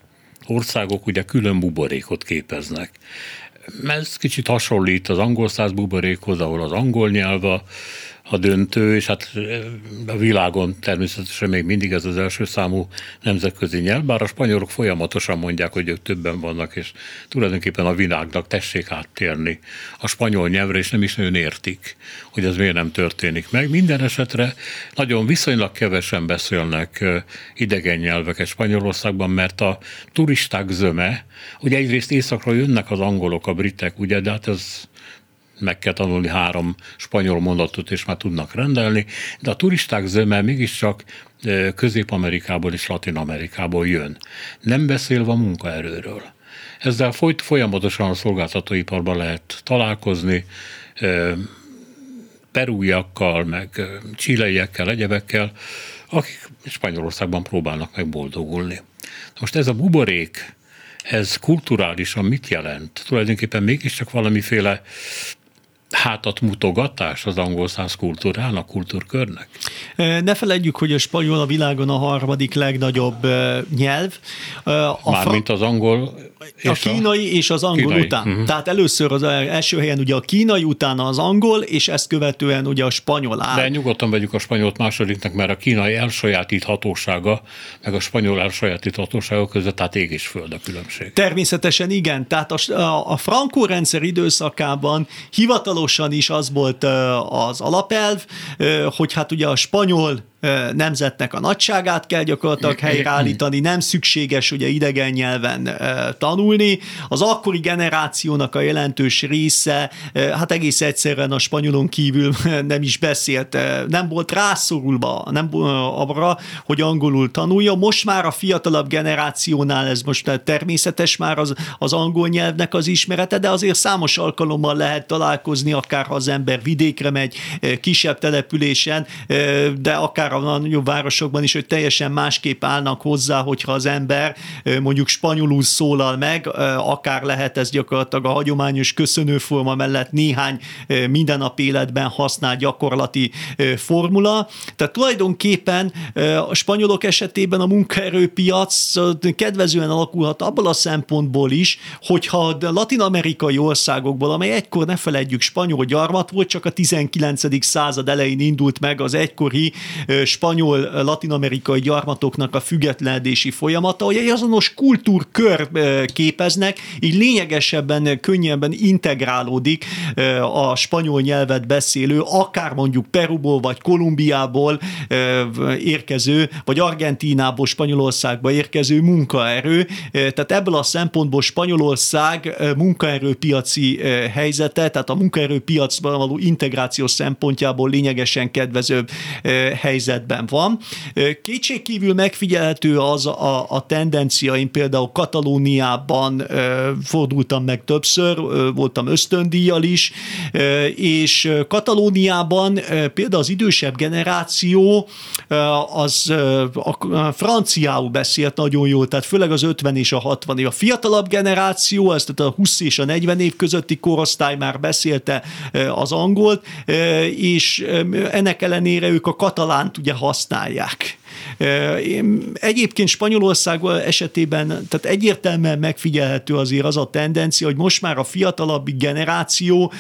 országok ugye külön buborékot képeznek. Ez kicsit hasonlít az angol száz buborékhoz, ahol az angol nyelv a a döntő, és hát a világon természetesen még mindig ez az első számú nemzetközi nyelv, bár a spanyolok folyamatosan mondják, hogy ők többen vannak, és tulajdonképpen a világnak tessék áttérni a spanyol nyelvre, és nem is nagyon értik, hogy ez miért nem történik meg. Minden esetre nagyon viszonylag kevesen beszélnek idegen nyelveket Spanyolországban, mert a turisták zöme, ugye egyrészt északra jönnek az angolok, a britek, ugye, de hát ez meg kell tanulni három spanyol mondatot, és már tudnak rendelni, de a turisták zöme mégiscsak Közép-Amerikából és Latin-Amerikából jön. Nem beszélve a munkaerőről. Ezzel folyt, folyamatosan a szolgáltatóiparban lehet találkozni, perújakkal, meg csileiekkel, egyebekkel, akik Spanyolországban próbálnak meg boldogulni. Most ez a buborék, ez kulturálisan mit jelent? Tulajdonképpen mégiscsak valamiféle hátat mutogatás az angol száz kultúrának, kultúrkörnek? Ne felejtjük, hogy a spanyol a világon a harmadik legnagyobb nyelv. A Mármint az angol a kínai és az angol kínai. után. Uh-huh. Tehát először az első helyen ugye a kínai, utána az angol, és ezt követően ugye a spanyol áll. De nyugodtan vegyük a spanyolt másodiknak, mert a kínai elsajátíthatósága, meg a spanyol elsajátíthatósága között, tehát ég és föld a különbség. Természetesen igen. Tehát a, a, a frankó rendszer időszakában hivatalosan is az volt az alapelv, hogy hát ugye a spanyol nemzetnek a nagyságát kell gyakorlatilag helyreállítani, nem szükséges ugye idegen nyelven tanulni. Az akkori generációnak a jelentős része, hát egész egyszerűen a spanyolon kívül nem is beszélt, nem volt rászorulva nem arra, hogy angolul tanulja. Most már a fiatalabb generációnál ez most természetes már az, az angol nyelvnek az ismerete, de azért számos alkalommal lehet találkozni, akár ha az ember vidékre megy, kisebb településen, de akár a nagyobb városokban is, hogy teljesen másképp állnak hozzá, hogyha az ember mondjuk spanyolul szólal meg, akár lehet ez gyakorlatilag a hagyományos köszönőforma mellett néhány mindennap életben használt gyakorlati formula. Tehát tulajdonképpen a spanyolok esetében a munkaerőpiac kedvezően alakulhat abból a szempontból is, hogyha a latin-amerikai országokból, amely egykor ne felejtjük spanyol gyarmat volt, csak a 19. század elején indult meg az egykori spanyol latinamerikai gyarmatoknak a függetlenedési folyamata, hogy egy azonos kultúrkör képeznek, így lényegesebben, könnyebben integrálódik a spanyol nyelvet beszélő, akár mondjuk Peruból vagy Kolumbiából érkező, vagy Argentínából Spanyolországba érkező munkaerő. Tehát ebből a szempontból Spanyolország munkaerőpiaci helyzete, tehát a munkaerőpiacban való integráció szempontjából lényegesen kedvezőbb helyzetben helyzetben van. Kétségkívül megfigyelhető az a, a tendencia, én például Katalóniában fordultam meg többször, voltam ösztöndíjjal is, és Katalóniában például az idősebb generáció az a franciául beszélt nagyon jól, tehát főleg az 50 és a 60 év. A fiatalabb generáció, ez tehát a 20 és a 40 év közötti korosztály már beszélte az angolt, és ennek ellenére ők a katalánt pont ugye használják. Egyébként Spanyolország esetében tehát egyértelműen megfigyelhető azért az a tendencia, hogy most már a fiatalabb generáció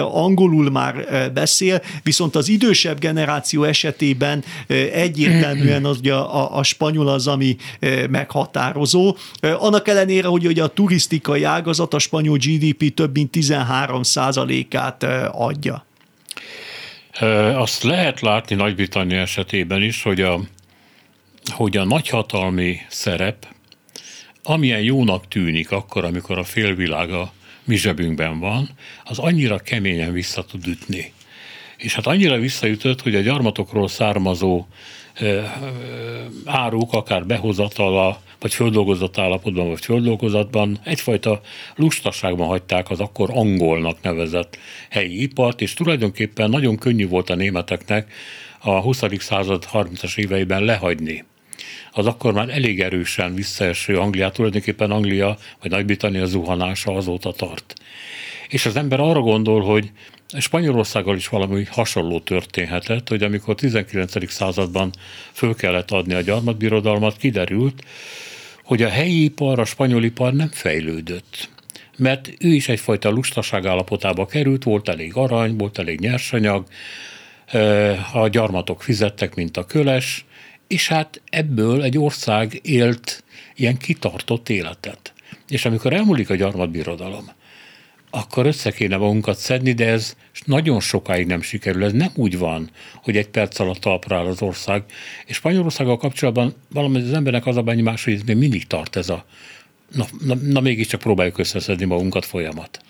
angolul már beszél, viszont az idősebb generáció esetében egyértelműen az, a, a, a spanyol az, ami meghatározó. Annak ellenére, hogy ugye a turisztikai ágazat a spanyol GDP több mint 13 át adja. Azt lehet látni Nagy-Britannia esetében is, hogy a hogy a nagyhatalmi szerep, amilyen jónak tűnik akkor, amikor a félvilág a mi zsebünkben van, az annyira keményen vissza tud ütni. És hát annyira visszaütött, hogy a gyarmatokról származó áruk, akár behozatala, vagy földolgozott állapotban, vagy földolgozatban egyfajta lustaságban hagyták az akkor angolnak nevezett helyi ipart, és tulajdonképpen nagyon könnyű volt a németeknek a 20. század 30-as éveiben lehagyni az akkor már elég erősen visszaeső Angliát, tulajdonképpen Anglia vagy Nagy-Britannia zuhanása azóta tart. És az ember arra gondol, hogy Spanyolországgal is valami hasonló történhetett, hogy amikor 19. században föl kellett adni a gyarmatbirodalmat, kiderült, hogy a helyi ipar, a spanyol ipar nem fejlődött. Mert ő is egyfajta lustaság állapotába került, volt elég arany, volt elég nyersanyag, a gyarmatok fizettek, mint a köles, és hát ebből egy ország élt ilyen kitartott életet. És amikor elmúlik a gyarmatbirodalom, akkor össze kéne magunkat szedni, de ez nagyon sokáig nem sikerül. Ez nem úgy van, hogy egy perc alatt talpra áll az ország. És Spanyolországgal kapcsolatban valami az embernek az a benyomás, hogy ez még mindig tart ez a Na, na, na mégiscsak próbáljuk összeszedni magunkat folyamat.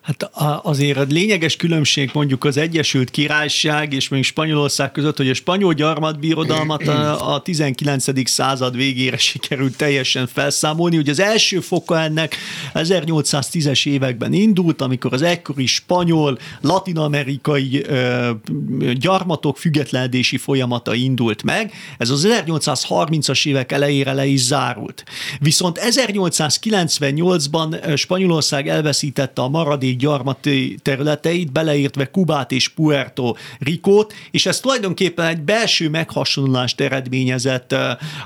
Hát azért a lényeges különbség mondjuk az Egyesült Királyság és még Spanyolország között, hogy a spanyol gyarmatbirodalmat a, a 19. század végére sikerült teljesen felszámolni. Ugye az első foka ennek 1810-es években indult, amikor az ekkori spanyol, latinamerikai gyarmatok függetlenedési folyamata indult meg. Ez az 1830-as évek elejére le is zárult. Viszont 1800 1998-ban Spanyolország elveszítette a maradék gyarmati területeit, beleértve Kubát és Puerto Ricót, és ez tulajdonképpen egy belső meghasonlást eredményezett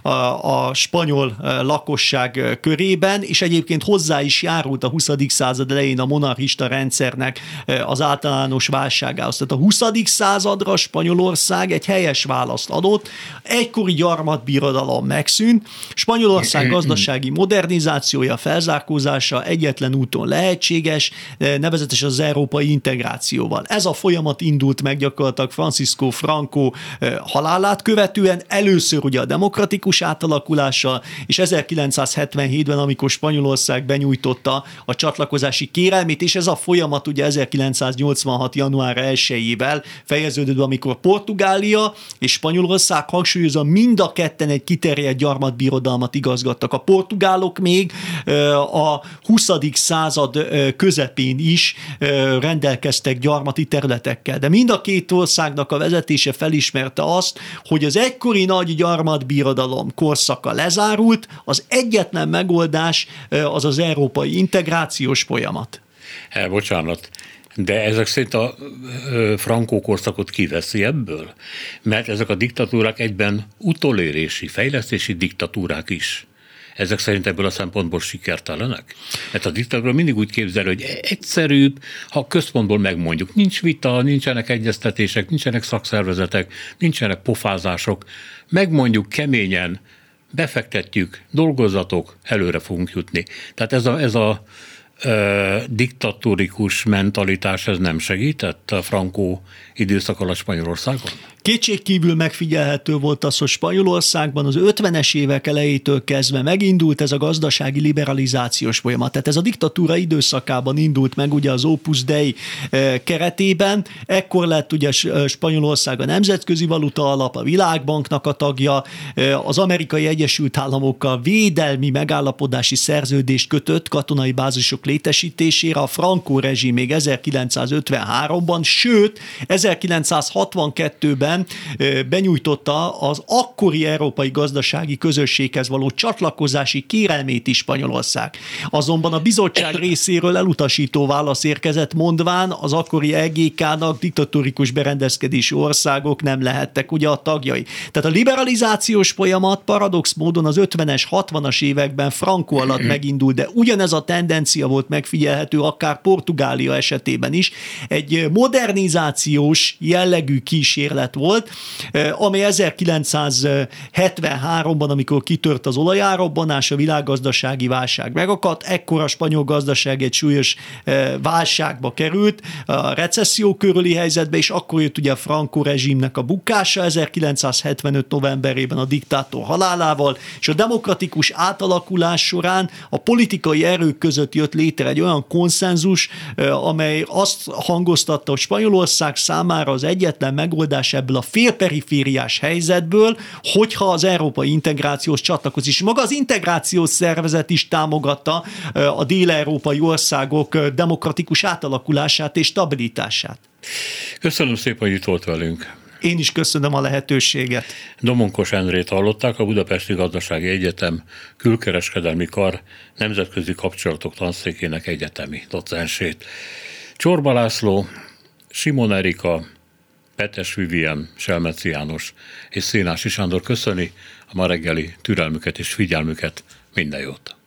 a, a spanyol lakosság körében, és egyébként hozzá is járult a 20. század elején a monarchista rendszernek az általános válságához. Tehát a 20. századra Spanyolország egy helyes választ adott, egykori gyarmatbirodalom megszűnt, Spanyolország gazdasági modernizáció integrációja, felzárkózása egyetlen úton lehetséges, nevezetesen az európai integrációval. Ez a folyamat indult meg gyakorlatilag Francisco Franco eh, halálát követően, először ugye a demokratikus átalakulással, és 1977-ben, amikor Spanyolország benyújtotta a csatlakozási kérelmét, és ez a folyamat ugye 1986. január 1-ével fejeződött, amikor Portugália és Spanyolország hangsúlyozza mind a ketten egy kiterjedt gyarmatbirodalmat igazgattak. A portugálok még a 20. század közepén is rendelkeztek gyarmati területekkel. De mind a két országnak a vezetése felismerte azt, hogy az egykori nagy gyarmatbirodalom korszaka lezárult, az egyetlen megoldás az az európai integrációs folyamat. El, bocsánat, de ezek szerint a frankó korszakot kiveszi ebből? Mert ezek a diktatúrák egyben utolérési, fejlesztési diktatúrák is ezek szerint ebből a szempontból sikertelenek? Mert a diktatúra mindig úgy képzel, hogy egyszerűbb, ha központból megmondjuk, nincs vita, nincsenek egyeztetések, nincsenek szakszervezetek, nincsenek pofázások, megmondjuk keményen, befektetjük, dolgozatok, előre fogunk jutni. Tehát ez a, ez a diktatórikus mentalitás ez nem segített a frankó időszak alatt Spanyolországon? Kétségkívül megfigyelhető volt az, hogy Spanyolországban az 50-es évek elejétől kezdve megindult ez a gazdasági liberalizációs folyamat. Tehát ez a diktatúra időszakában indult meg ugye az Opus Dei keretében. Ekkor lett ugye Spanyolország a Nemzetközi Valuta Alap, a Világbanknak a tagja, az Amerikai Egyesült Államokkal védelmi megállapodási szerződést kötött katonai bázisok létesítésére, a Franco rezsim még 1953-ban, sőt 1962-ben 2017-ben benyújtotta az akkori európai gazdasági közösséghez való csatlakozási kérelmét is Spanyolország. Azonban a bizottság részéről elutasító válasz érkezett, mondván az akkori EGK-nak diktatórikus berendezkedési országok nem lehettek ugye a tagjai. Tehát a liberalizációs folyamat paradox módon az 50-es, 60-as években Franco alatt megindult, de ugyanez a tendencia volt megfigyelhető akár Portugália esetében is. Egy modernizációs jellegű kísérlet volt, eh, amely 1973-ban, amikor kitört az olajárobbanás, a világgazdasági válság megakadt, ekkor a spanyol gazdaság egy súlyos eh, válságba került, a recesszió körüli helyzetbe, és akkor jött ugye a Franco rezsimnek a bukása 1975 novemberében a diktátor halálával, és a demokratikus átalakulás során a politikai erők között jött létre egy olyan konszenzus, eh, amely azt hangoztatta, hogy Spanyolország számára az egyetlen megoldás ebből a félperifériás helyzetből, hogyha az európai integrációs csatlakozik. És maga az integrációs szervezet is támogatta a dél-európai országok demokratikus átalakulását és stabilitását. Köszönöm szépen, hogy itt volt velünk. Én is köszönöm a lehetőséget. Domonkos Endrét hallották, a Budapesti Gazdasági Egyetem külkereskedelmi kar nemzetközi kapcsolatok tanszékének egyetemi docensét. Csorba László, Simon Erika, Petes Vivien, Selmeci János és Szénási Sándor köszöni a ma reggeli türelmüket és figyelmüket. Minden jót!